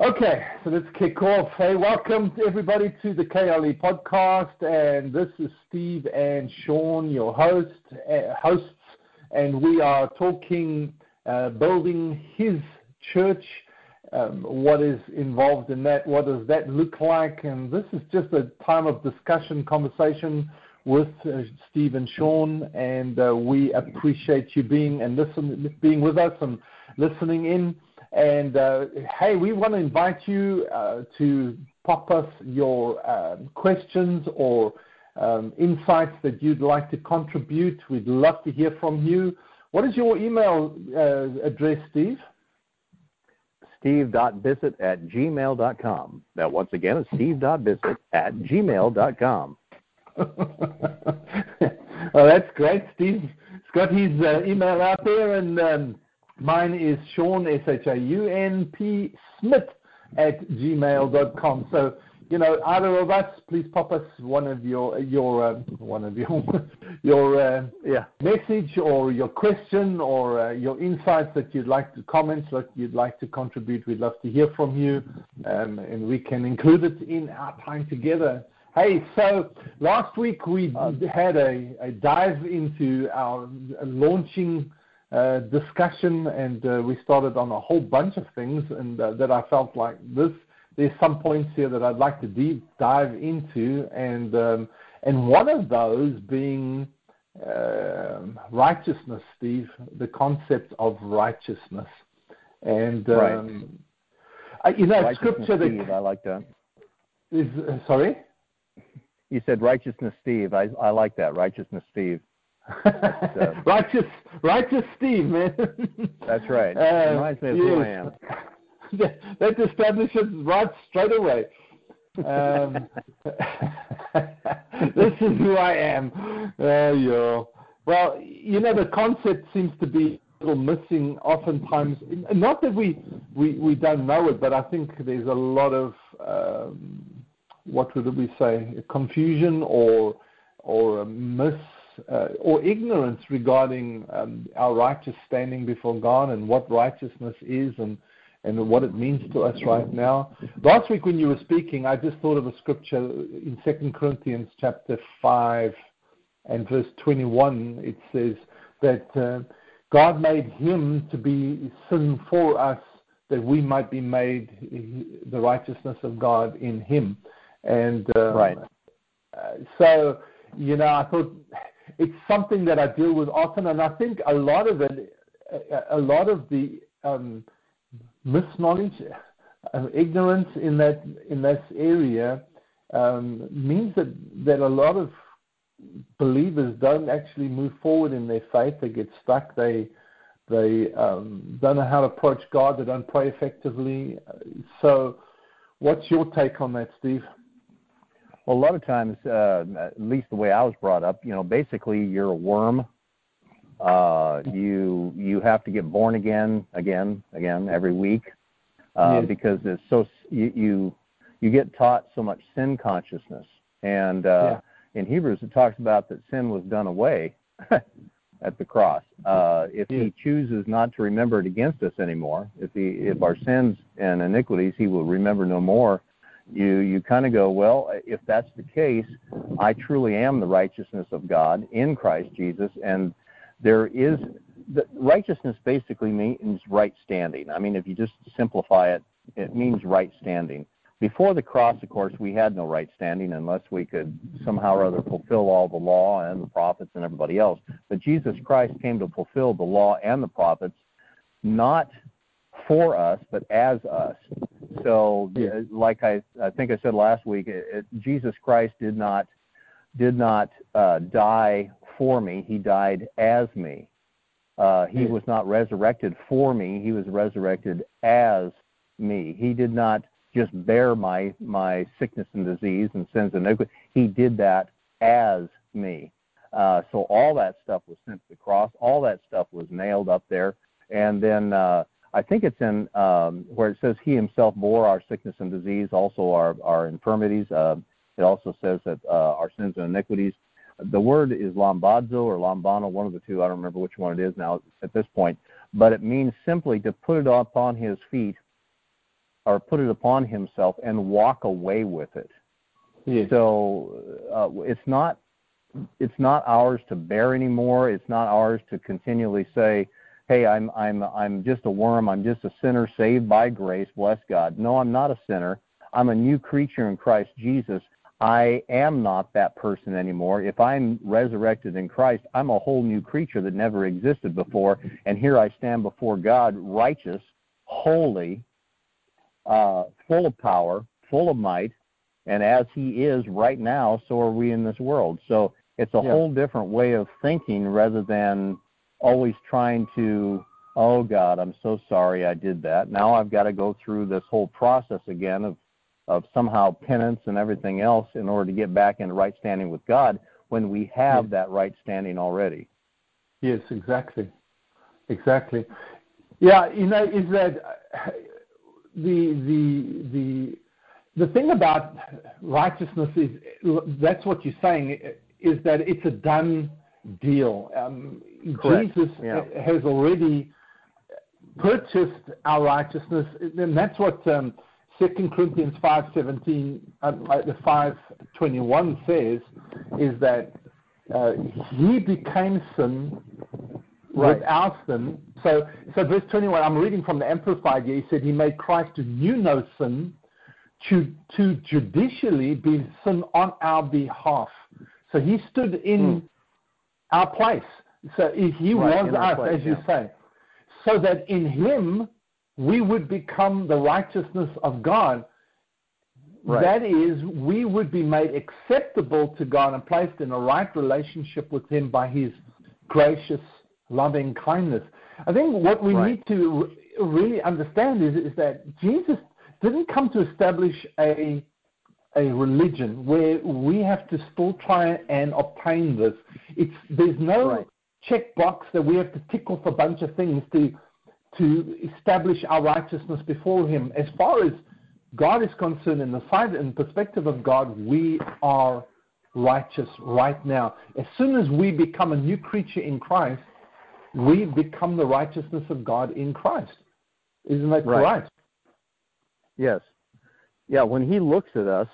Okay, so let's kick off. Hey, welcome everybody to the KLE podcast, and this is Steve and Sean, your host, uh, hosts, and we are talking uh, building His church. Um, what is involved in that? What does that look like? And this is just a time of discussion, conversation with uh, Steve and Sean, and uh, we appreciate you being and listen, being with us and listening in. And uh, hey, we want to invite you uh, to pop us your um, questions or um, insights that you'd like to contribute. We'd love to hear from you. What is your email uh, address, Steve? steve.bissett at gmail.com. That once again is steve.bissett at gmail.com. oh, that's great. Steve's got his uh, email out there, and um, Mine is Sean, S-H-A-U-N-P, Smith at gmail.com. So, you know, either of us, please pop us one of your, your uh, one of your, your uh, yeah. message or your question or uh, your insights that you'd like to comment, that you'd like to contribute. We'd love to hear from you, um, and we can include it in our time together. Hey, so last week we had a, a dive into our launching uh, discussion, and uh, we started on a whole bunch of things, and uh, that I felt like this. There's some points here that I'd like to deep dive into, and um, and one of those being um, righteousness, Steve, the concept of righteousness, and um, right. you know, scripture that Steve, I like that. Is sorry. You said righteousness, Steve. I I like that righteousness, Steve. righteous, righteous Steve, man. That's right. Uh, reminds me of yes. who I am. that establishes right straight away. Um, this is who I am. Uh, yeah. Well, you know, the concept seems to be a little missing oftentimes. Not that we, we, we don't know it, but I think there's a lot of, um, what would we say, confusion or, or a mis uh, or ignorance regarding um, our righteous standing before God and what righteousness is and and what it means to us right now. Last week when you were speaking, I just thought of a scripture in Second Corinthians chapter five and verse 21. It says that uh, God made him to be sin for us that we might be made the righteousness of God in him. And uh, right. Uh, so, you know, I thought it's something that I deal with often, and I think a lot of it, a, lot of the um, misknowledge, uh, ignorance in that in this area um, means that that a lot of believers don't actually move forward in their faith. They get stuck. They they um, don't know how to approach God. They don't pray effectively. So, what's your take on that, Steve? Well, a lot of times, uh, at least the way I was brought up, you know, basically you're a worm. Uh, you you have to get born again, again, again every week, uh, yes. because it's so you, you you get taught so much sin consciousness, and uh, yeah. in Hebrews it talks about that sin was done away at the cross. Uh, if yes. He chooses not to remember it against us anymore, if he if our sins and iniquities He will remember no more you you kind of go, well, if that's the case, I truly am the righteousness of God in Christ Jesus, and there is the righteousness basically means right standing. I mean, if you just simplify it, it means right standing. Before the cross, of course, we had no right standing unless we could somehow or other fulfill all the law and the prophets and everybody else. But Jesus Christ came to fulfill the law and the prophets, not for us, but as us. So, yeah. like I, I think I said last week, it, it, Jesus Christ did not did not uh, die for me; He died as me. Uh, he was not resurrected for me; He was resurrected as me. He did not just bear my my sickness and disease and sins and iniquity. He did that as me. Uh, so all that stuff was sent to the cross. All that stuff was nailed up there, and then uh, I think it's in um, where it says He Himself bore our sickness and disease, also our our infirmities. Uh, it also says that uh, our sins and iniquities. The word is lambazo or lambano, one of the two. I don't remember which one it is now at this point, but it means simply to put it upon His feet or put it upon himself and walk away with it. Yes. So uh, it's not it's not ours to bear anymore. It's not ours to continually say, "Hey, I'm I'm I'm just a worm. I'm just a sinner saved by grace. Bless God." No, I'm not a sinner. I'm a new creature in Christ Jesus. I am not that person anymore. If I'm resurrected in Christ, I'm a whole new creature that never existed before, and here I stand before God, righteous, holy, uh, full of power, full of might, and as He is right now, so are we in this world. So it's a Yeah. whole different way of thinking rather than always trying to, oh God, I'm so sorry I did that. Now I've got to go through this whole process again of of somehow penance and everything else in order to get back in right standing with God when we have Yeah. that right standing already. Yes, exactly, exactly. Yeah, you know, is that the the the the thing about righteousness is that's what you're saying is that it's a done deal. Um, Correct, Jesus yeah. has already purchased our righteousness, and that's what um, 2 Corinthians 5:17, um, uh, the 5:21 says, is that uh, He became sin Right. without sin. So, so verse 21, I'm reading from the Amplified here. He said, He made Christ who knew no sin to, to judicially be sin on our behalf. So he stood in our place. So he he. Right, was us, place, as you say. So that in him we would become the righteousness of God. Right. That is, we would be made acceptable to God and placed in a right relationship with Him by His gracious, loving kindness. I think what we Right. need to really understand is, is that Jesus didn't come to establish a a religion where we have to still try and obtain this. It's there's no Right. Check box that we have to tick off a bunch of things to to establish our righteousness before Him. As far as God is concerned, in the sight and perspective of God, we are righteous right now. As soon as we become a new creature in Christ, we become the righteousness of God in Christ. Isn't that Right. correct? Yes. Yeah, when he looks at us,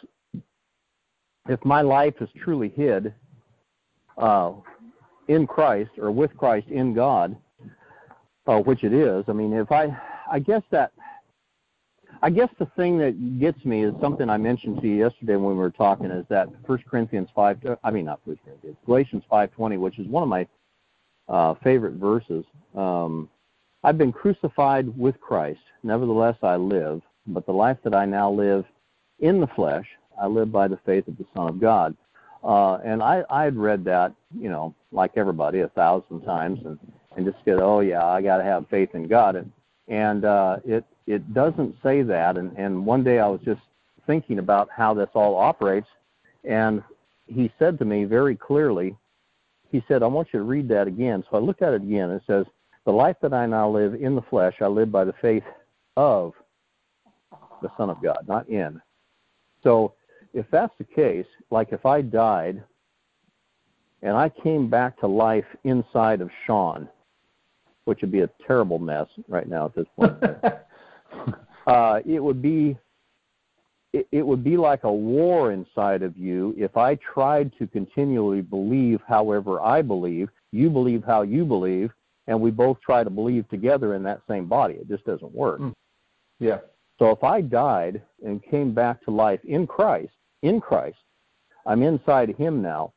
if my life is truly hid uh, in Christ or with Christ in God, uh, which it is, I mean, if I, I guess that, I guess the thing that gets me is something I mentioned to you yesterday when we were talking is that First Corinthians 5, uh, I mean, not 1 Corinthians, Galatians 5.20, which is one of my uh, favorite verses. Um, I've been crucified with Christ. Nevertheless, I live, but the life that I now live in the flesh, I live by the faith of the Son of God. Uh, and I, I had read that, you know, like everybody, a thousand times, and, and just get, oh yeah, I got to have faith in God. And, and uh, it it doesn't say that. And, and one day I was just thinking about how this all operates, and he said to me very clearly, he said, I want you to read that again. So I looked at it again. and It says, The life that I now live in the flesh, I live by the faith of the Son of God, not in. So if that's the case, like if I died and I came back to life inside of Sean, which would be a terrible mess right now at this point, uh, it would be it, it would be like a war inside of you if I tried to continually believe however I believe, you believe how you believe, and we both try to believe together in that same body. It just doesn't work. Mm. yeah. So if I died and came back to life in Christ, in Christ, I'm inside Him now.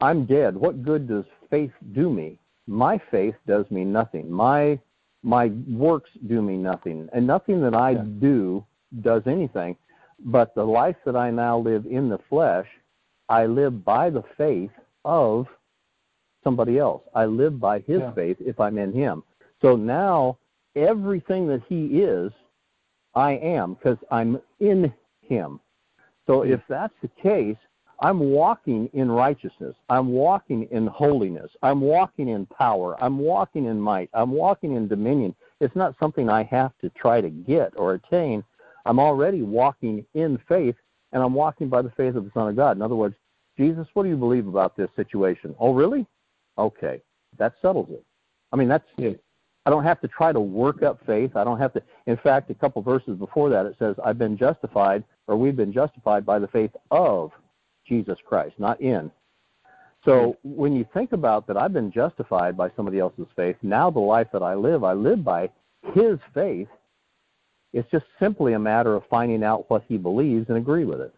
I'm dead. What good does faith do me? My faith does me nothing. My my works do me nothing, and nothing that I Yeah. do does anything. But the life that I now live in the flesh, I live by the faith of somebody else. I live by His Yeah. faith if I'm in Him. So now everything that He is, I am because I'm in Him. So hmm. if that's the case, I'm walking in righteousness. I'm walking in holiness. I'm walking in power. I'm walking in might. I'm walking in dominion. It's not something I have to try to get or attain. I'm already walking in faith, and I'm walking by the faith of the Son of God. In other words, Jesus, what do you believe about this situation? Oh, really? Okay, that settles it. I mean, that's Yeah. I don't have to try to work up faith. I don't have to. In fact, a couple verses before that, it says, "I've been justified, or we've been justified by the faith of Jesus Christ, not in." So hmm. when you think about that, I've been justified by somebody else's faith. Now the life that I live, I live by His faith. It's just simply a matter of finding out what He believes and agree with it.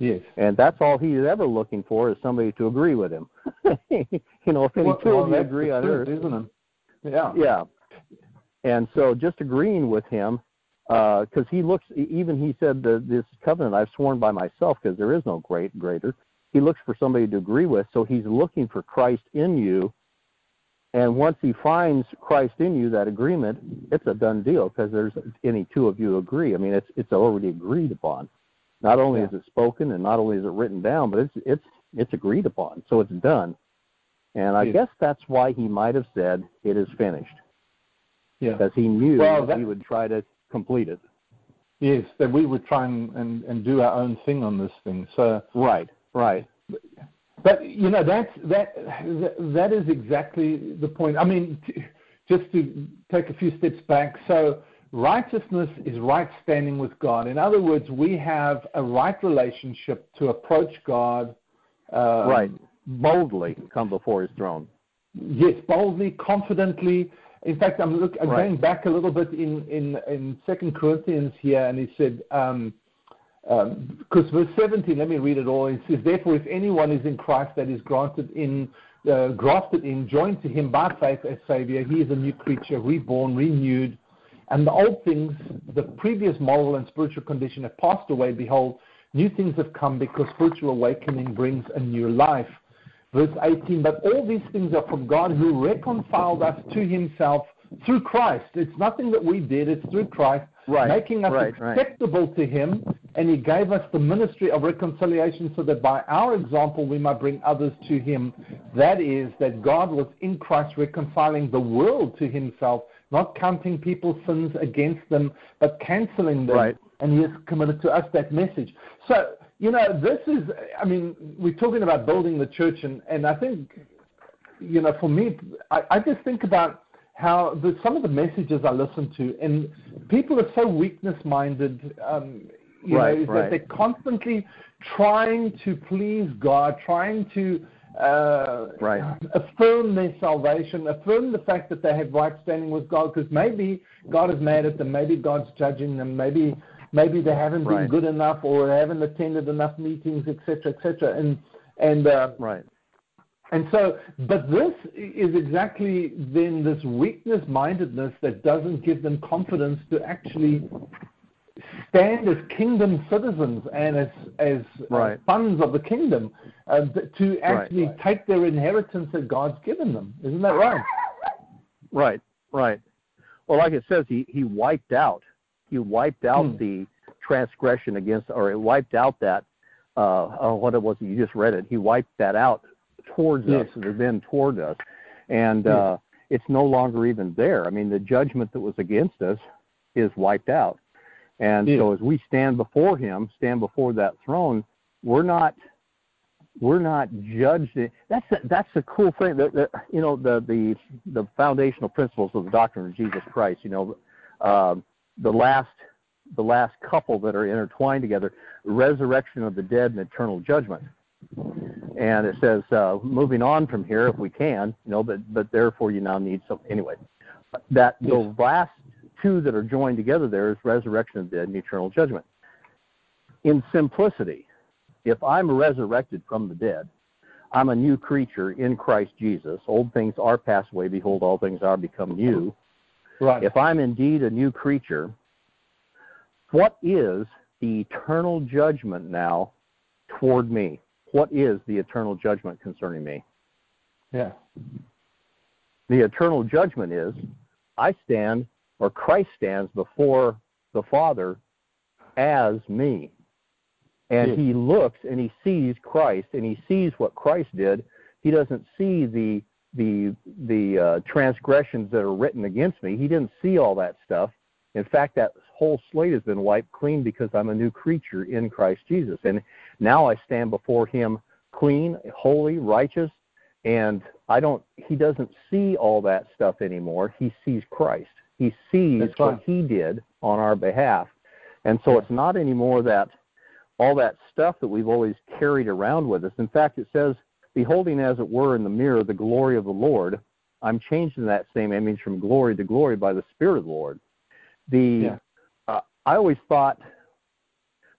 Yes. And that's all he's ever looking for is somebody to agree with him. you know, if any well, two of you agree on truth, earth, isn't it? Yeah. Yeah. And so just agreeing with him, because uh, he looks, even he said, the, this covenant I've sworn by myself because there is no great greater. He looks for somebody to agree with, so he's looking for Christ in you. And once he finds Christ in you, that agreement, it's a done deal because there's any two of you agree. I mean, it's it's already agreed upon. Not only Yeah. is it spoken and not only is it written down, but it's it's it's agreed upon, so it's done. And I Yes. guess that's why he might have said it is finished, Yeah. because he knew Well, that- he would try to complete it. Yes, that we would try and, and, and do our own thing on this thing. So, Right, right, but you know, that's that that is exactly the point. I mean, t- just to take a few steps back. So, righteousness is right standing with God. In other words, we have a right relationship to approach God. Um, right. Boldly come before his throne. Yes, boldly, confidently. In fact, I'm, look, I'm Right. going back a little bit in in in Second Corinthians here, and he said, um, because verse 17, let me read it all. It says, "Therefore, if anyone is in Christ, that is granted in, uh, grafted in, joined to Him by faith as Savior, he is a new creature, reborn, renewed, and the old things, the previous moral and spiritual condition, have passed away. Behold, new things have come, because spiritual awakening brings a new life." Verse 18, but all these things are from God who reconciled us to himself through Christ. It's nothing that we did, it's through Christ, Right, making us right, right. acceptable to him, and he gave us the ministry of reconciliation so that by our example we might bring others to him. That is, that God was in Christ reconciling the world to himself, not counting people's sins against them, but canceling them. Right. And he has committed to us that message. So, you know, this is, I mean, we're talking about building the church, and, and I think, you know, for me, I, I just think about how the, some of the messages I listen to, and people are so weakness-minded, um, you Right, know, is right. that they're constantly trying to please God, trying to uh, Right. affirm their salvation, affirm the fact that they have right standing with God, because maybe God is mad at them, maybe God's judging them, maybe maybe they haven't been good enough or they haven't attended enough meetings, etc., etc. And and uh, Right. and so, but this is exactly then this weakness mindedness that doesn't give them confidence to actually stand as kingdom citizens and as, as Right. sons of the kingdom uh, to actually Right. take their inheritance that God's given them. Isn't that right? Right, right. Well, like it says, he he wiped out, he wiped out Hmm. the transgression against, or he wiped out that, uh, uh, what it was you just read it. He wiped that out towards Yes. us, or then toward us, and uh, it's no longer even there. I mean, the judgment that was against us is wiped out, and Yes. so as we stand before Him, stand before that throne, we're not we're not judged. That's the, that's the cool thing. That, that you know the the the foundational principles of the doctrine of Jesus Christ. You know, um, the last the last couple that are intertwined together: resurrection of the dead and eternal judgment. And it says, uh, moving on from here, if we can, you know, but but therefore you now need some anyway. That Yes. those last two that are joined together there is resurrection of the dead and eternal judgment. In simplicity, if I'm resurrected from the dead, I'm a new creature in Christ Jesus. Old things are passed away. Behold, all things are become new. Right. If I'm indeed a new creature, what is the eternal judgment now toward me? What is the eternal judgment concerning me? yeah. The eternal judgment is I stand, or Christ stands before the Father as me. And Yes. he looks and he sees Christ and he sees what Christ did. He doesn't see the the the uh, transgressions that are written against me. He didn't see all that stuff. In fact, that whole slate has been wiped clean because I'm a new creature in Christ Jesus. And now I stand before him clean, holy, righteous, and I don't. He doesn't see all that stuff anymore. He sees Christ. He sees what. He did on our behalf, and so it's not anymore that all that stuff that we've always carried around with us. In fact, it says, "Beholding as it were in the mirror the glory of the Lord, I'm changed in that same image from glory to glory by the Spirit of the Lord." The Yeah. uh, I always thought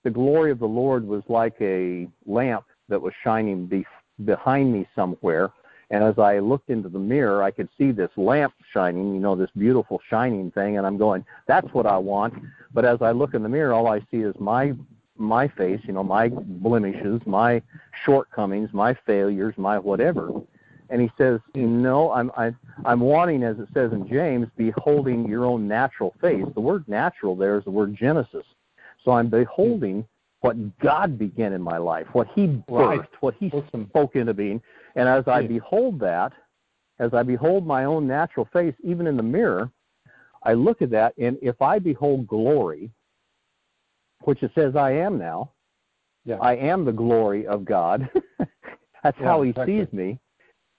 the glory of the Lord was like a lamp that was shining be- behind me somewhere. And as I looked into the mirror, I could see this lamp shining, you know, this beautiful shining thing, and I'm going, "That's what I want." But as I look in the mirror, all I see is my my face, you know, my blemishes, my shortcomings, my failures, my whatever. And he says, "No, I'm I, I'm wanting, as it says in James, beholding your own natural face." The word "natural" there is the word Genesis. So I'm beholding what God began in my life, what He birthed, Right. what He Awesome. spoke into being. And as I behold that, as I behold my own natural face, even in the mirror, I look at that, and if I behold glory, which it says I am now, Yeah. I am the glory of God. That's Yeah, how He exactly. sees me.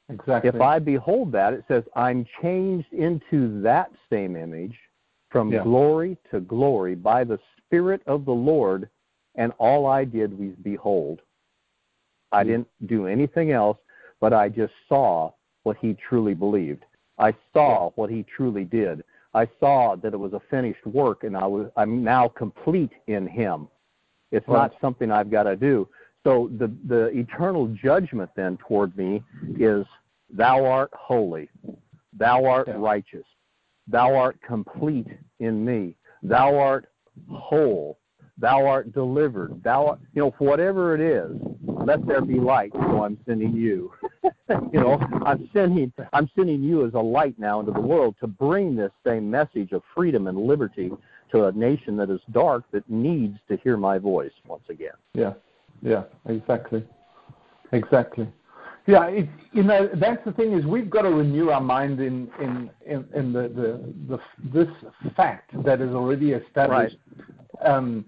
exactly. If I behold that, it says I'm changed into that same image from Yeah. glory to glory by the Spirit of the Lord, and all I did was behold. I didn't do anything else, but I just saw what he truly believed. I saw what he truly did. I saw that it was a finished work, and I was I'm now complete in him. It's Right. not something I've got to do. So the the eternal judgment then toward me is thou art holy, thou art Yeah. righteous, thou art complete in me, thou art whole, thou art delivered, thou art, you know whatever it is, let there be light. So I'm sending you. you know, I'm sending I'm sending you as a light now into the world to bring this same message of freedom and liberty to a nation that is dark that needs to hear my voice once again. Yeah, yeah, exactly, exactly. Yeah, it, you know that's the thing is we've got to renew our mind in in in, in the, the the this fact that is already established. Um,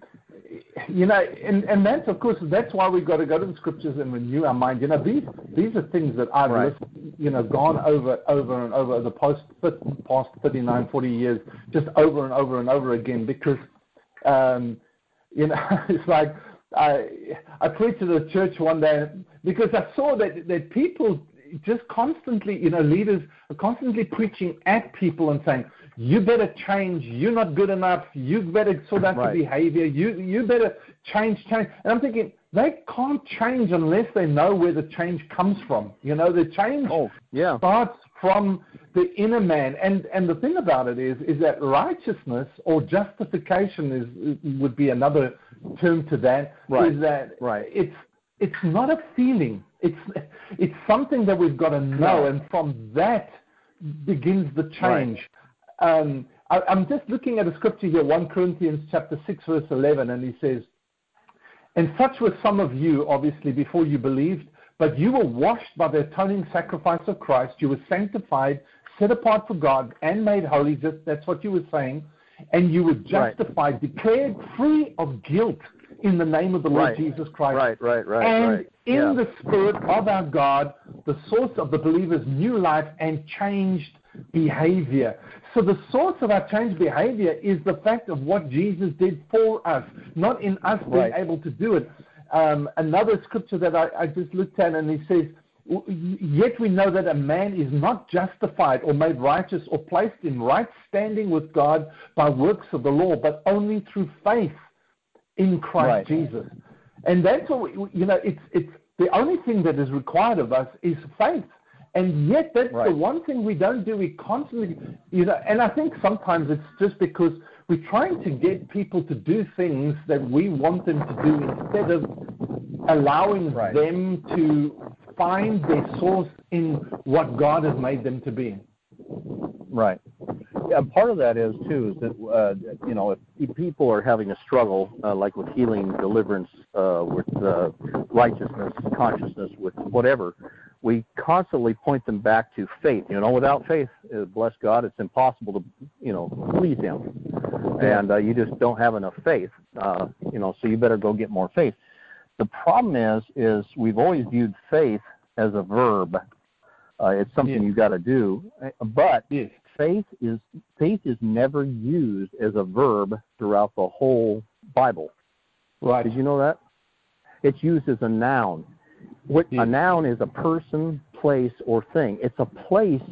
you know, and and that's of course that's why we've got to go to the scriptures and renew our mind. You know, these these are things that I've Right. listened, you know gone over over and over the past past 39, 40 years, just over and over and over again because um, you know, it's like I I preached to the church one day because I saw that that people just constantly, you know, leaders are constantly preaching at people and saying, "You better change. You're not good enough. You better sort out Right. your behavior. You you better change, change." And I'm thinking they can't change unless they know where the change comes from. You know, the change Oh, yeah. starts from the inner man. And and the thing about it is is that righteousness or justification is would be another term to that. Right. Is that Right. it's it's not a feeling. It's it's something that we've got to know, and from that begins the change. Um, I, I'm just looking at a scripture here, 1 Corinthians chapter 6, verse 11, and he says, and such were some of you, obviously, before you believed, but you were washed by the atoning sacrifice of Christ. You were sanctified, set apart for God, and made holy. Just, that's what you were saying. And you were Right. justified, declared free of guilt in the name of the Lord Right. Jesus Christ. Right, right, right, and right. in yeah. the Spirit of our God, the source of the believer's new life and changed behavior. So the source of our changed behavior is the fact of what Jesus did for us, not in us being able to do it. Um, another scripture that I, I just looked at, and he says, Yet we know that a man is not justified or made righteous or placed in right standing with God by works of the law, but only through faith in Christ Right. Jesus. And that's what we, you know. It's it's the only thing that is required of us is faith. And yet, that's the one thing we don't do. We constantly, you know. And I think sometimes it's just because we're trying to get people to do things that we want them to do instead of allowing Right. them to find their source in what God has made them to be. Right. Yeah, part of that is too is that uh, you know if people are having a struggle uh, like with healing, deliverance, uh, with uh, righteousness, consciousness, with whatever, we constantly point them back to faith. You know, without faith, uh, bless God, it's impossible to you know please Him, and uh, you just don't have enough faith. Uh, you know, so you better go get more faith. The problem is, is we've always viewed faith as a verb Uh, it's something Yes. you got to do. Uh, But Yes. faith is faith is never used as a verb throughout the whole Bible. Right. Did you know that? It's used as a noun. What a noun is a person, place, or thing. It's a place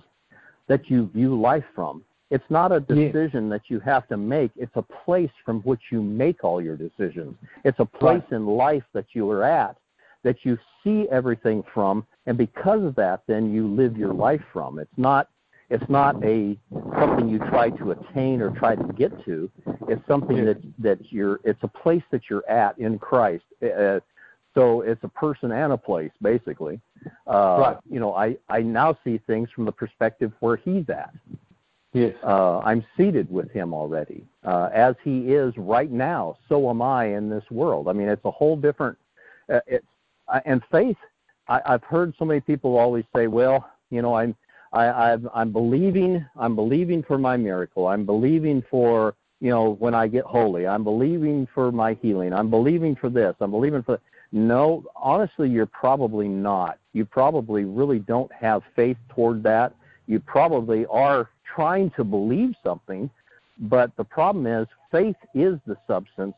that you view life from. It's not a decision that you have to make. It's a place from which you make all your decisions. It's a place Right. in life that you are at that you see everything from, and because of that, then you live your life from. It's not it's not a something you try to attain or try to get to. It's something Yes. that that you're. It's a place that you're at in Christ. Uh, so it's a person and a place, basically. Uh, Right. You know, I I now see things from the perspective where He's at. Yes. Uh, I'm seated with Him already, uh, as He is right now. So am I in this world. I mean, it's a whole different. Uh, it's I- and faith. I, I've heard so many people always say, "Well, you know, I'm I, I've, I'm believing. I'm believing for my miracle. I'm believing for you know when I get holy. I'm believing for my healing. I'm believing for this. I'm believing for." No, honestly, you're probably not. You probably really don't have faith toward that. You probably are trying to believe something, but the problem is faith is the substance.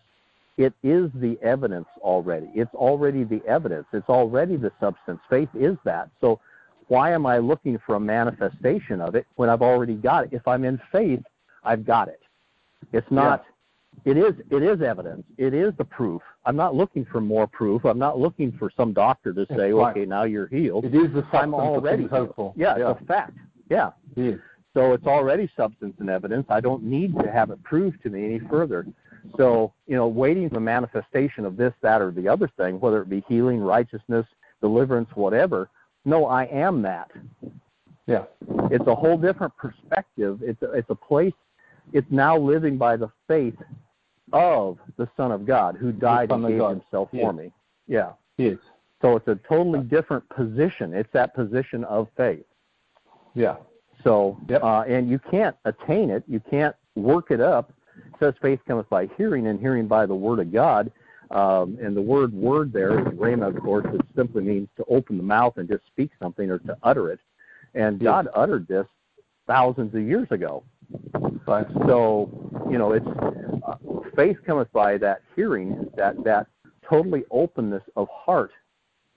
It is the evidence already. It's already the evidence. It's already the substance. Faith is that. So why am I looking for a manifestation of it when I've already got it? If I'm in faith, I've got it. It's not it is it is evidence. It is the proof. I'm not looking for more proof. I'm not looking for some doctor to say, right. okay, now you're healed. It is the I'm already for. Yeah, Yeah. it's a fact. Yeah. Yes. So it's already substance and evidence. I don't need to have it proved to me any further. So, you know, waiting for the manifestation of this, that, or the other thing, whether it be healing, righteousness, deliverance, whatever. No, I am that. Yeah. It's a whole different perspective. It's a, it's a place. It's now living by the faith of the Son of God who died and gave God. Himself Yeah. for me. Yeah. Yes. So it's a totally different position. It's that position of faith. Yeah. So, Yep. uh, and you can't attain it. You can't work it up. It says faith cometh by hearing, and hearing by the word of God. Um, and the word "word" there is rhema, of course. It simply means to open the mouth and just speak something or to utter it. And. God uttered this thousands of years ago. Right. So, you know, it's uh, faith cometh by that hearing, that that totally openness of heart,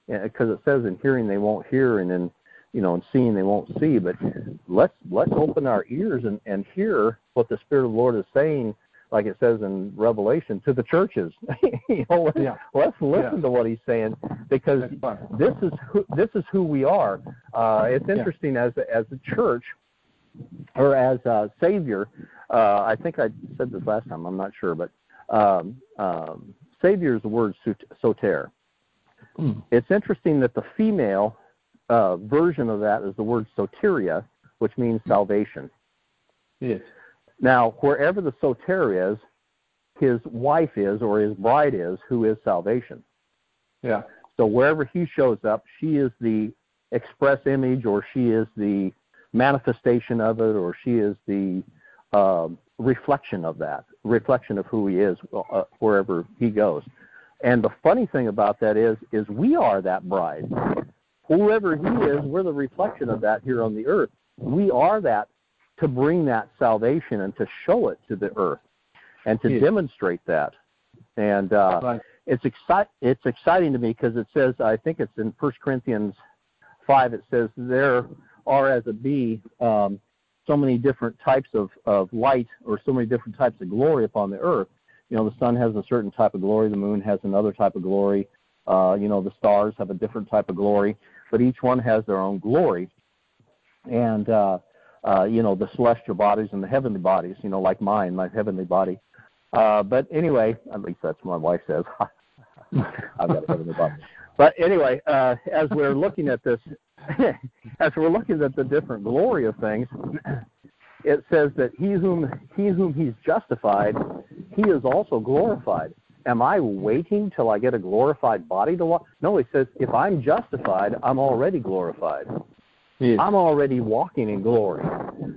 because it says in hearing they won't hear, and in you know, in seeing they won't see. But let's let's open our ears and and hear what the Spirit of the Lord is saying, like it says in Revelation to the churches. you know, let's, Yeah. let's listen Yeah. to what He's saying because this is who this is who we are. Uh, it's Yeah. interesting as a, as a church or as a savior. Uh, I think I said this last time. I'm not sure, but um, um, savior is the word soter. Hmm. It's interesting that the female uh, version of that is the word soteria, which means salvation. Yes. Now, wherever the soter is, his wife is or his bride is, who is salvation. Yeah. So wherever he shows up, she is the express image, or she is the manifestation of it, or she is the um, reflection of that, reflection of who he is uh, wherever he goes. And the funny thing about that is, is we are that bride. Whoever he is, we're the reflection of that here on the earth. We are that to bring that salvation and to show it to the earth and to Yes. demonstrate that. And uh, Right. it's exci- it's exciting to me because it says I think it's in First Corinthians five. It says there are as a bee um, so many different types of of light or so many different types of glory upon the earth. You know, the sun has a certain type of glory, the moon has another type of glory. Uh, you know, the stars have a different type of glory, but each one has their own glory. And uh, uh, you know, the celestial bodies and the heavenly bodies. You know, like mine, my heavenly body. Uh, but anyway, at least that's what my wife says. I've got a heavenly body. But anyway, uh, as we're looking at this, as we're looking at the different glory of things, it says that he whom he whom he's justified, he is also glorified. Am I waiting till I get a glorified body to walk? No, he says if I'm justified, I'm already glorified. Yes. I'm already walking in glory.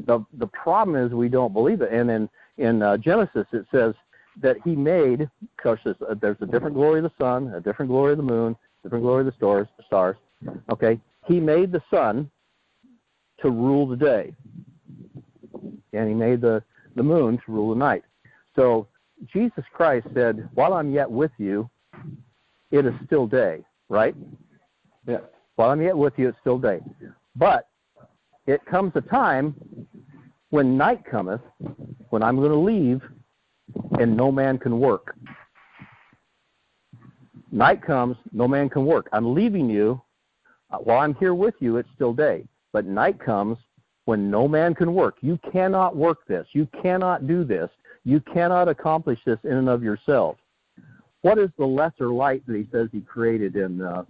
The the problem is we don't believe it. And in in uh, Genesis it says that he made because there's a, there's a different glory of the sun, a different glory of the moon, different glory of the stars. Stars. Okay, he made the sun to rule the day, and he made the, the moon to rule the night. So Jesus Christ said, While I'm yet with you, it is still day, right? Yeah. While I'm yet with you, it's still day. But it comes a time when night cometh, when I'm going to leave, and no man can work. Night comes, no man can work. I'm leaving you. Uh, while I'm here with you, it's still day. But night comes when no man can work. You cannot work this. You cannot do this. You cannot accomplish this in and of yourself. What is the lesser light that he says he created in uh,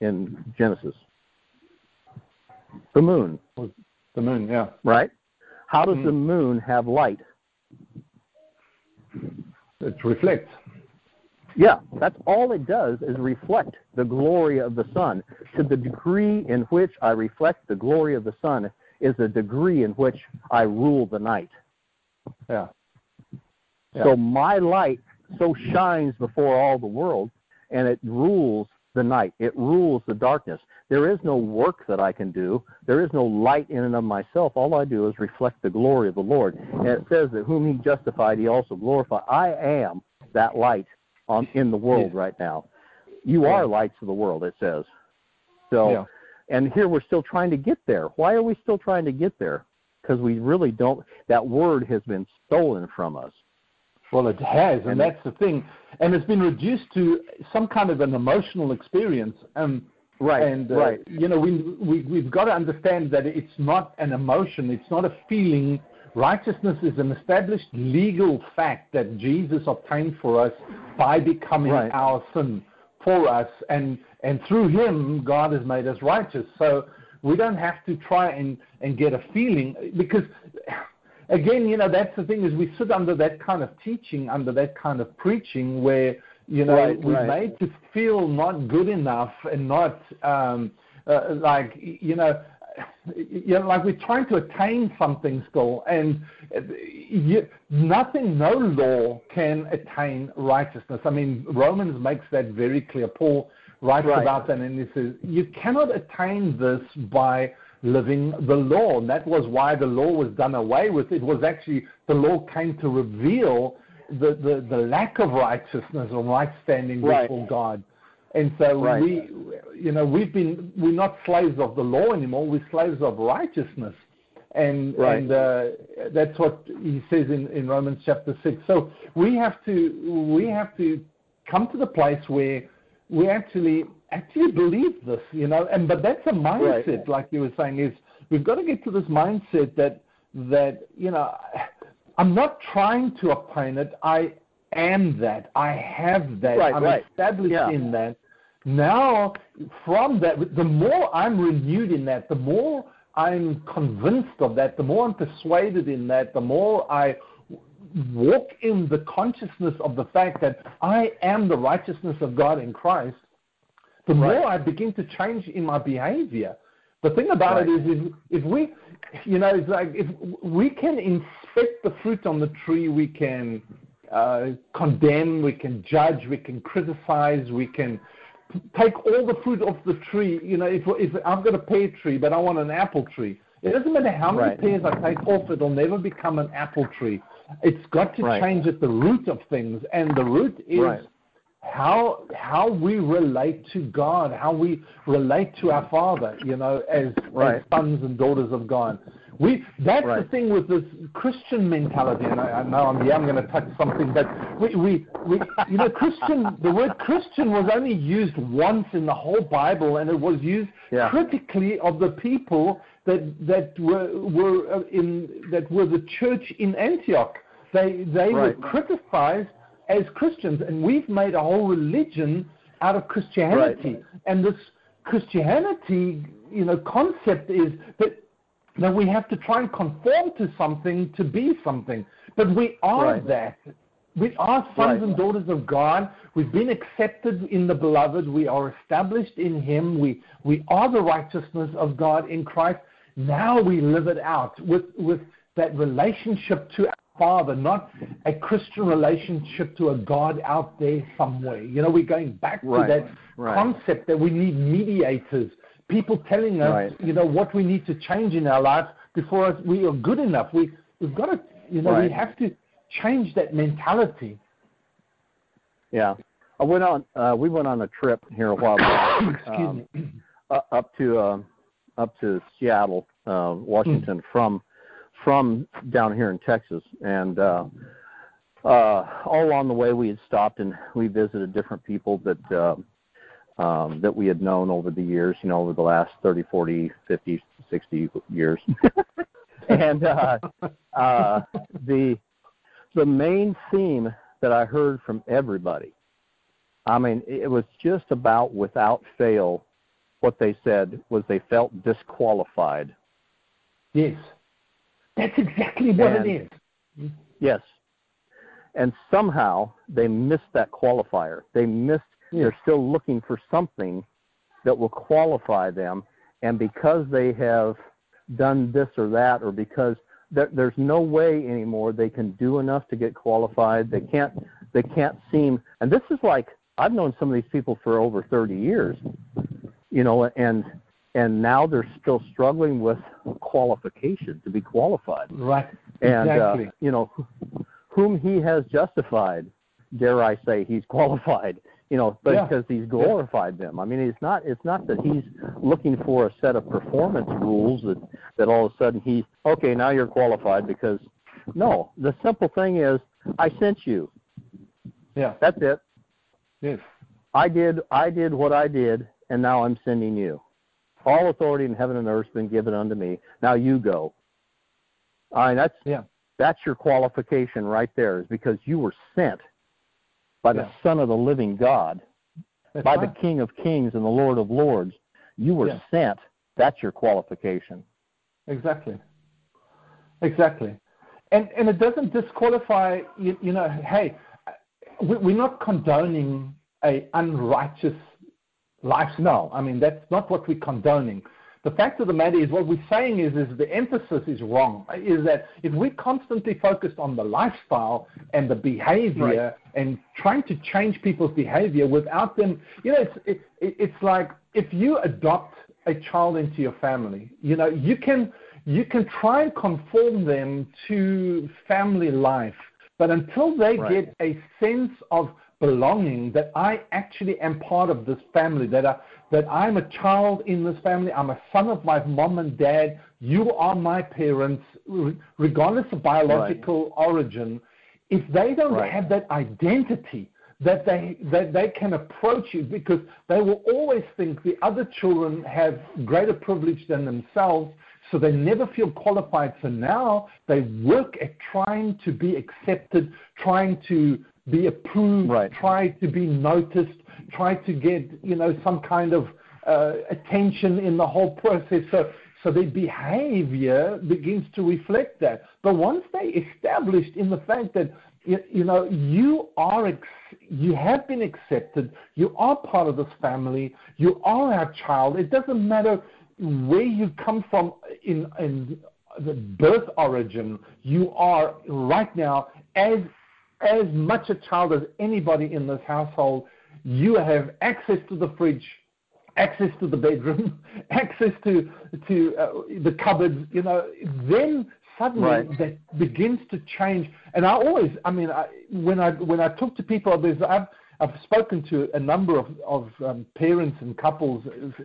in Genesis? The moon. The moon, yeah. Right? How does mm. the moon have light? It reflects. Yeah, that's all it does is reflect the glory of the sun. To the degree in which I reflect the glory of the sun is the degree in which I rule the night. Yeah. yeah. So my light so shines before all the world and it rules the night. It rules the darkness. There is no work that I can do. There is no light in and of myself. All I do is reflect the glory of the Lord. And it says that whom he justified, he also glorified. I am that light on in the world yeah. right now. You yeah. are lights of the world, it says. So yeah. and here we're still trying to get there. Why are we still trying to get there? Because we really don't that word has been stolen from us. Well, it has, and, and that's the thing. And it's been reduced to some kind of an emotional experience. And right, and uh, right. you know, we, we we've got to understand that it's not an emotion. It's not a feeling. Righteousness is an established legal fact that Jesus obtained for us by becoming right. our sin for us, and and through Him, God has made us righteous. So we don't have to try and and get a feeling because again, you know, that's the thing is we sit under that kind of teaching, under that kind of preaching where, you know, right, we're right. made to feel not good enough and not um, uh, like, you know, you know, like we're trying to attain something still, and you, nothing, no law can attain righteousness. I mean, Romans makes that very clear. Paul writes right. about that, and he says you cannot attain this by living the law. And that was why the law was done away with. It was actually the law came to reveal the, the, the lack of righteousness or right standing right. before God. And so right. we, you know, we've been we're not slaves of the law anymore. We're slaves of righteousness, and right. and uh, that's what he says in, in Romans chapter six. So we have to we have to come to the place where we actually actually believe this, you know. And but that's a mindset, right. like you were saying, is we've got to get to this mindset that that you know I'm not trying to obtain it. I am that. I have that. Right, I'm right. established yeah. in that. Now, from that, the more I'm renewed in that, the more I'm convinced of that, the more I'm persuaded in that, the more I walk in the consciousness of the fact that I am the righteousness of God in Christ, the right. more I begin to change in my behavior. The thing about right. it is, if, if we, you know, it's like if we can inspect the fruit on the tree, we can uh, condemn, we can judge, we can criticize, we can take all the fruit off the tree. You know, if, if I've got a pear tree, but I want an apple tree, it doesn't matter how many right. pears I take off, it'll never become an apple tree. It's got to right. change at the root of things, and the root is right. how how we relate to God, how we relate to our Father, you know, as, as sons and daughters of God. We that's right. the thing with this Christian mentality, and I, I know I'm yeah I'm going to touch something, but we, we we you know Christian the word Christian was only used once in the whole Bible, and it was used yeah. critically of the people that that were were uh, in that were the church in Antioch. They they right. were criticized as Christians, and we've made a whole religion out of Christianity, right. and this Christianity you know concept is that that we have to try and conform to something to be something. But we are right. that. We are sons right. and daughters of God. We've been accepted in the beloved. We are established in Him. We, we are the righteousness of God in Christ. Now we live it out with, with that relationship to our Father, not a Christian relationship to a God out there somewhere. You know, we're going back right. to that concept that we need mediators people telling us, Right. you know, what we need to change in our life before we are good enough. We we've got to, you know, we have to change that mentality. Yeah. I went on. Uh, we went on a trip here a while back. Excuse um, me. uh, up to uh, up to Seattle, uh, Washington, from from down here in Texas, and uh, uh, all along the way we had stopped and we visited different people that uh, um, that we had known over the years, you know, over the last 30, 40, 50, 60 years, and uh, uh, the the main theme that I heard from everybody, I mean, it was just about without fail what they said was they felt disqualified. Yes. That's exactly what And- it is. Yes. And somehow they missed that qualifier. They missed. They're still looking for something that will qualify them. And because they have done this or that, or because there, there's no way anymore they can do enough to get qualified, they can't, they can't seem, and this is like, I've known some of these people for over 30 years, you know, and, and now they're still struggling with qualification to be qualified. Right. And exactly. uh, you know, whom he has justified, dare I say, he's qualified. You know, but Yeah. because he's glorified them. I mean, it's not it's not that he's looking for a set of performance rules that that all of a sudden he okay now you're qualified because no, the simple thing is I sent you. yeah. That's it. Yes. I did I did what I did, and now I'm sending you. All authority in heaven and earth has been given unto me. Now you go. I mean, that's Yeah. that's your qualification right there, is because you were sent by the Yeah. Son of the Living God, That's by right. the King of Kings and the Lord of Lords. You were Yeah. sent. That's your qualification. Exactly. Exactly. And and it doesn't disqualify you, you know, hey, we- we're not condoning a unrighteous lifestyle. I mean, that's not what we're condoning. The fact of the matter is, what we're saying is, is the emphasis is wrong. Is that if we're constantly focused on the lifestyle and the behavior and trying to change people's behavior without them, you know, it's it, it, it's like if you adopt a child into your family, you know, you can you can try and conform them to family life, but until they Right. get a sense of belonging that I actually am part of this family, that I, that I'm a child in this family, I'm a son of my mom and dad, you are my parents, regardless of biological origin. If they don't Right. have that identity, that they that they can approach you because they will always think the other children have greater privilege than themselves so they never feel qualified so now they work at trying to be accepted trying to be approved Right. try to be noticed try to get you know some kind of uh, attention in the whole process. So so their behavior begins to reflect that. But once they established in the fact that you, you know you are ex- you have been accepted you are part of this family you are our child it doesn't matter where you come from in in the birth origin you are right now as as much a child as anybody in this household you have access to the fridge access to the bedroom, access to to uh, the cupboards, you know, then suddenly Right. that begins to change. And I always, I mean, I, when I when I talk to people, there's I've I've spoken to a number of of um, parents and couples,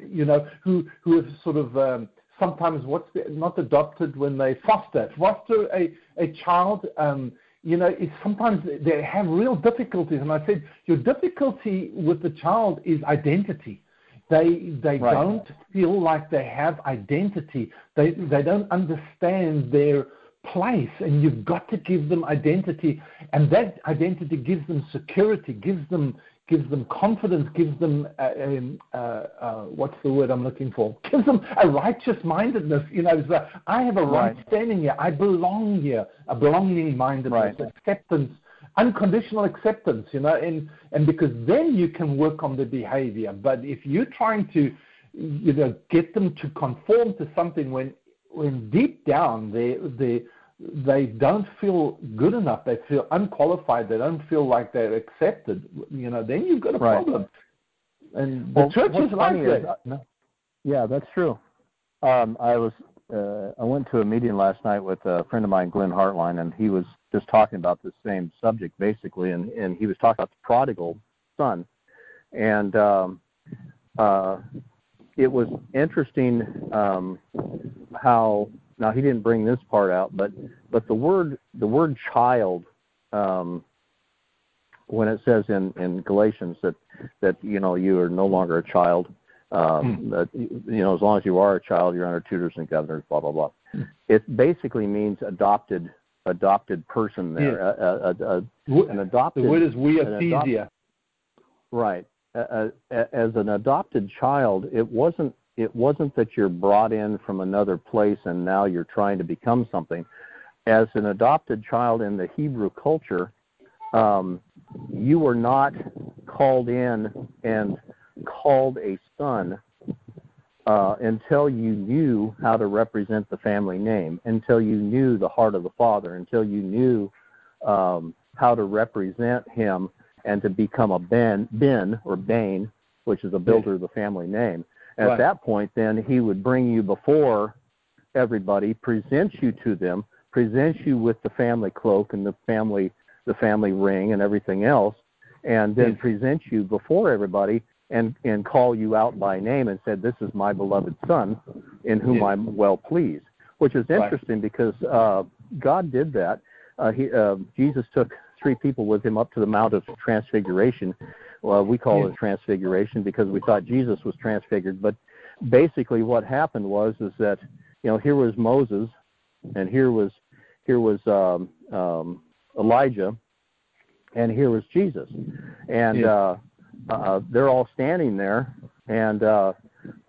you know, who who have sort of um, sometimes what's the, not adopted when they foster foster a a child. Um, you know, it's sometimes they have real difficulties. And I said, your difficulty with the child is identity. They they Right. don't feel like they have identity. They they don't understand their place, and you've got to give them identity, and that identity gives them security, gives them gives them confidence, gives them uh, um, uh, uh, what's the word I'm looking for? Gives them a righteous mindedness. You know, so I have a right, Right. standing here. I belong here. A belonging mindedness, Right. acceptance unconditional acceptance, you know, and and because then you can work on the behavior. But if you're trying to, you know, get them to conform to something when when deep down they they they don't feel good enough, they feel unqualified, they don't feel like they're accepted, you know, then you've got a Right. problem. And the Well, church what's is like that. No. Yeah, that's true. Um, I was uh, I went to a meeting last night with a friend of mine, Glenn Hartline, and he was just talking about the same subject basically, and and he was talking about the prodigal son, and um, uh, it was interesting um, how now he didn't bring this part out, but but the word the word child um, when it says in in Galatians that that you know you are no longer a child um, hmm. that you know as long as you are a child you're under tutors and governors blah blah blah hmm. it basically means adopted adopted person there yeah. a, a, a, an adopted the word is huiothesia right as an adopted child it wasn't it wasn't that you're brought in from another place and now you're trying to become something as an adopted child in the hebrew culture um, you were not called in and called a son uh, until you knew how to represent the family name, until you knew the heart of the father, until you knew um, how to represent him and to become a ben, ben or Bane, which is a builder of the family name. And right. At that point, then he would bring you before everybody, present you to them, present you with the family cloak and the family the family ring and everything else, and then present you before everybody and and call you out by name and said, "This is my beloved son, in whom yeah. I'm well pleased." Which is interesting right. because uh, God did that. Uh, he, uh, Jesus took three people with him up to the Mount of Transfiguration. Well, we call it Transfiguration because we thought Jesus was transfigured. But basically, what happened was is that you know here was Moses, and here was here was um, um, Elijah, and here was Jesus, and yeah. uh, uh, they're all standing there, and uh,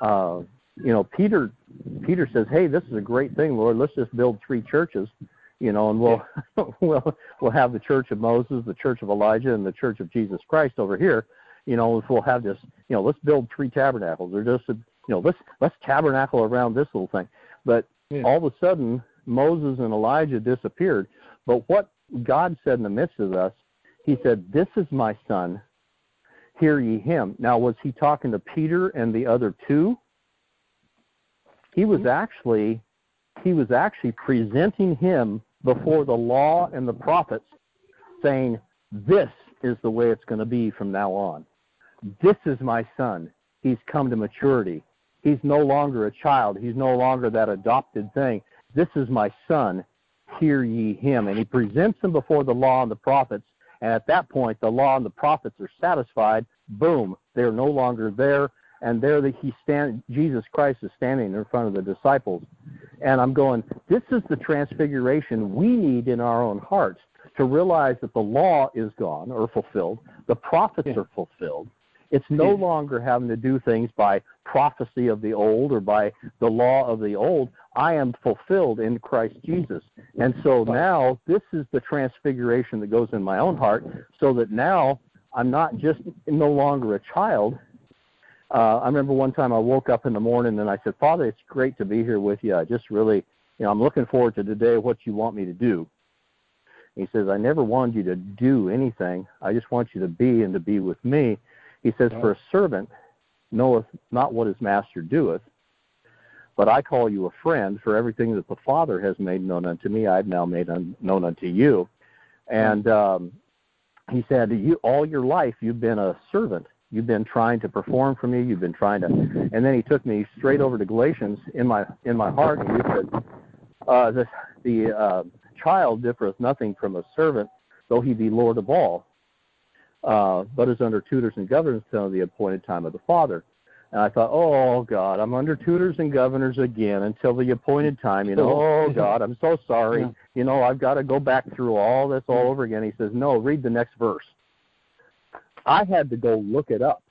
uh, you know Peter Peter says, "Hey, this is a great thing, Lord. Let's just build three churches." You know, and we'll we'll we'll have the church of Moses, the church of Elijah, and the church of Jesus Christ over here. You know, we'll have this. You know, let's build three tabernacles, or just a, you know, let's let's tabernacle around this little thing. But yeah. all of a sudden, Moses and Elijah disappeared. But what God said in the midst of us, He said, This is my son, hear ye him. Now, was He talking to Peter and the other two? He was mm-hmm. actually he was actually presenting him before the law and the prophets, saying, This is the way it's going to be from now on. This is my son. He's come to maturity. He's no longer a child. He's no longer that adopted thing. This is my son hear ye him. And he presents them before the law and the prophets. And at that point, the law and the prophets are satisfied. Boom, they're no longer there. And there the, he stand, Jesus Christ is standing in front of the disciples. And I'm going, this is the transfiguration we need in our own hearts to realize that the law is gone or fulfilled, the prophets yeah. are fulfilled, it's no longer having to do things by prophecy of the old or by the law of the old. I am fulfilled in Christ Jesus. And so now this is the transfiguration that goes in my own heart so that now I'm not just no longer a child. Uh, I remember one time I woke up in the morning and I said, Father, it's great to be here with you. I just really, you know, I'm looking forward to today what you want me to do. He says, I never wanted you to do anything. I just want you to be and to be with me. He says, For a servant knoweth not what his master doeth, but I call you a friend, for everything that the Father has made known unto me, I have now made un- known unto you. And um, he said, you, All your life you've been a servant. You've been trying to perform for me. You've been trying to. And then he took me straight over to Galatians in my in my heart, and he said, uh, The, the uh, child differeth nothing from a servant, though he be Lord of all uh, but is under tutors and governors until the appointed time of the Father. And I thought, oh God, I'm under tutors and governors again until the appointed time. You know, oh God, I'm so sorry. You know, I've got to go back through all this all over again. He says, no, read the next verse. I had to go look it up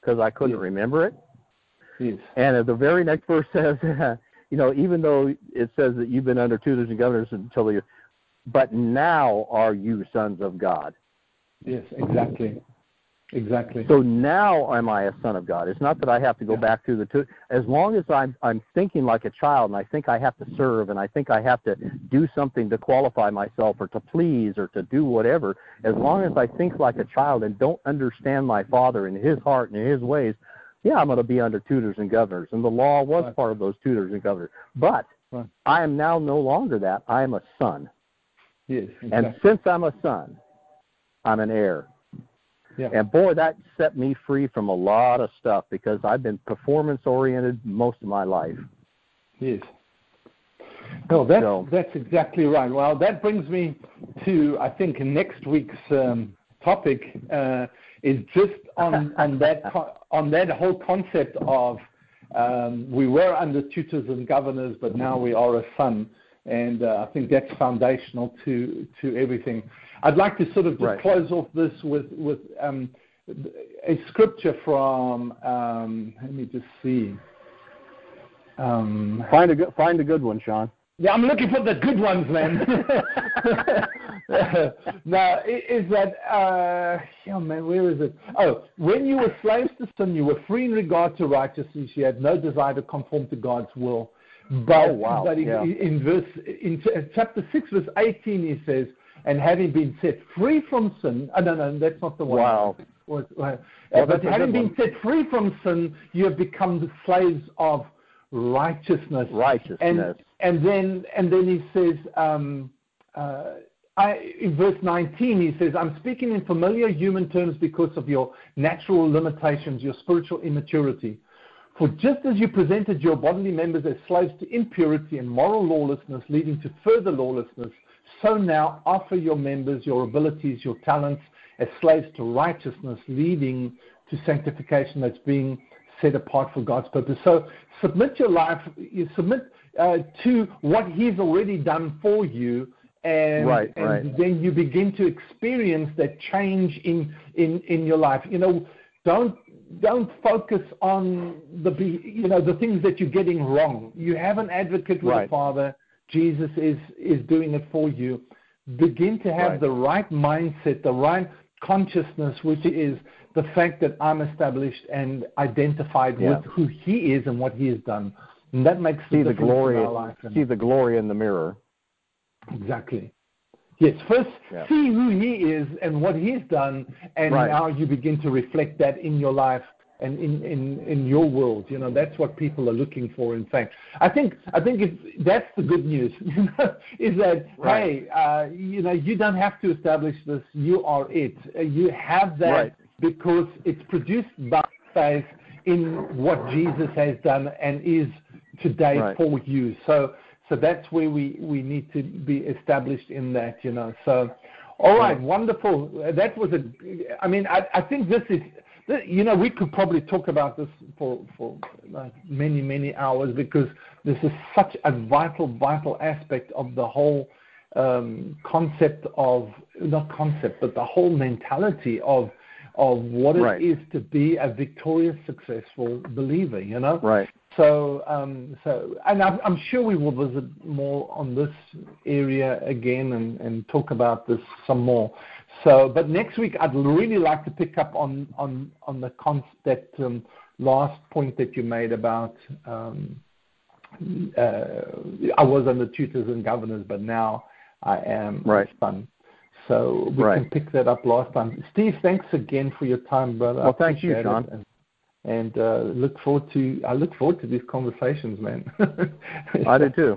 because I couldn't yes. remember it. Yes. And the very next verse says, you know, even though it says that you've been under tutors and governors until the, but now are you sons of God. Yes, exactly. Exactly. So now am I a son of God? It's not that I have to go yeah. back through the two. As long as I'm I'm thinking like a child, and I think I have to serve, and I think I have to do something to qualify myself, or to please, or to do whatever. As long as I think like a child and don't understand my Father and His heart and His ways, yeah, I'm going to be under tutors and governors, and the law was Right. part of those tutors and governors. But Right. I am now no longer that. I am a son, Yes. and since I'm a son, I'm an heir. Yeah. And boy, that set me free from a lot of stuff because I've been performance oriented most of my life. Yes. No, that's So- that's exactly right. Well, that brings me to I think next week's um, topic uh, is just on on that on that whole concept of um, we were under tutors and governors, but now we are a son, and uh, I think that's foundational to to everything. I'd like to sort of just close off this with with um, a scripture from um, let me just see. Um, Find a good find a good one, Sean. yeah, I'm looking for the good ones, man. now, is that, uh, oh man, where is it? Oh, when you were slaves to sin, you were free in regard to righteousness. You had no desire to conform to God's will. But, Oh, wow, but in, yeah. in verse, in chapter 6, verse 18, he says, and having been set free from sin, oh, no, no, that's not the one. Wow. Was, uh, Well, but having been one. set free from sin, you have become the slaves of righteousness. Righteousness. And and then and then he says, um, uh, I, in verse 19, he says, "I'm speaking in familiar human terms because of your natural limitations, your spiritual immaturity. For just as you presented your bodily members as slaves to impurity and moral lawlessness, leading to further lawlessness, so now offer your members your abilities, your talents, as slaves to righteousness, leading to sanctification that's being set apart for God's purpose. So submit your life, you submit uh, to what He's already done for you, and, Right, and right. then you begin to experience that change in, in, in your life. You know, don't don't focus on the be, you know the things that you're getting wrong. You have an advocate with Right. the Father. Jesus is is doing it for you. Begin to have Right. the right mindset, the right consciousness, which is the fact that I'm established and identified Yeah. with who He is and what He has done. And that makes See the difference glory in our life. See the glory in the mirror. Exactly. Yes, first Yeah. see who he is and what he's done, and Right. now you begin to reflect that in your life and in, in, in your world. You know, that's what people are looking for. In fact, I think I think if that's the good news. You know, is that Right. hey, uh, you know, you don't have to establish this. You are it. Uh, You have that Right. because it's produced by faith in what Jesus has done and is today Right. for you. So so that's where we, we need to be established in that, you know. So, all right, wonderful. That was a. I mean, I, I think this is. You know, we could probably talk about this for for like many many hours because this is such a vital vital aspect of the whole um, concept of not concept but the whole mentality of of what it is Right. to be a victorious, successful believer. You know, Right. so, um, so, and I'm, I'm sure we will visit more on this area again and, and talk about this some more. So, but next week I'd really like to pick up on on on the con- that um, last point that you made about. Um, uh, I was under tutors and governors, but now I am son. So we can pick that up last time. Steve, thanks again for your time, brother. Well, thank you, John. And, and uh, look forward to I look forward to these conversations, man. I do too.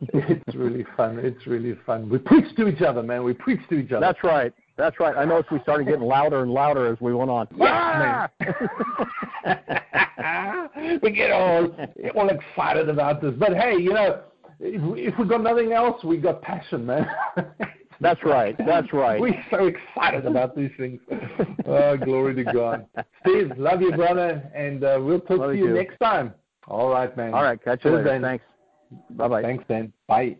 it's really fun. It's really fun. We preach to each other, man. We preach to each other. That's right. That's right. I noticed we started getting louder and louder as we went on. Yes, we get all all excited about this, but hey, you know, if, we- if we got nothing else, we got passion, man. That's right. That's right. We're so excited about these things. Oh, glory to God. Steve, love you, brother, and uh, we'll talk Love to you next time. All right, man. All right. Catch you Cheers, later. Thanks. Bye bye. Thanks, Dan. Bye.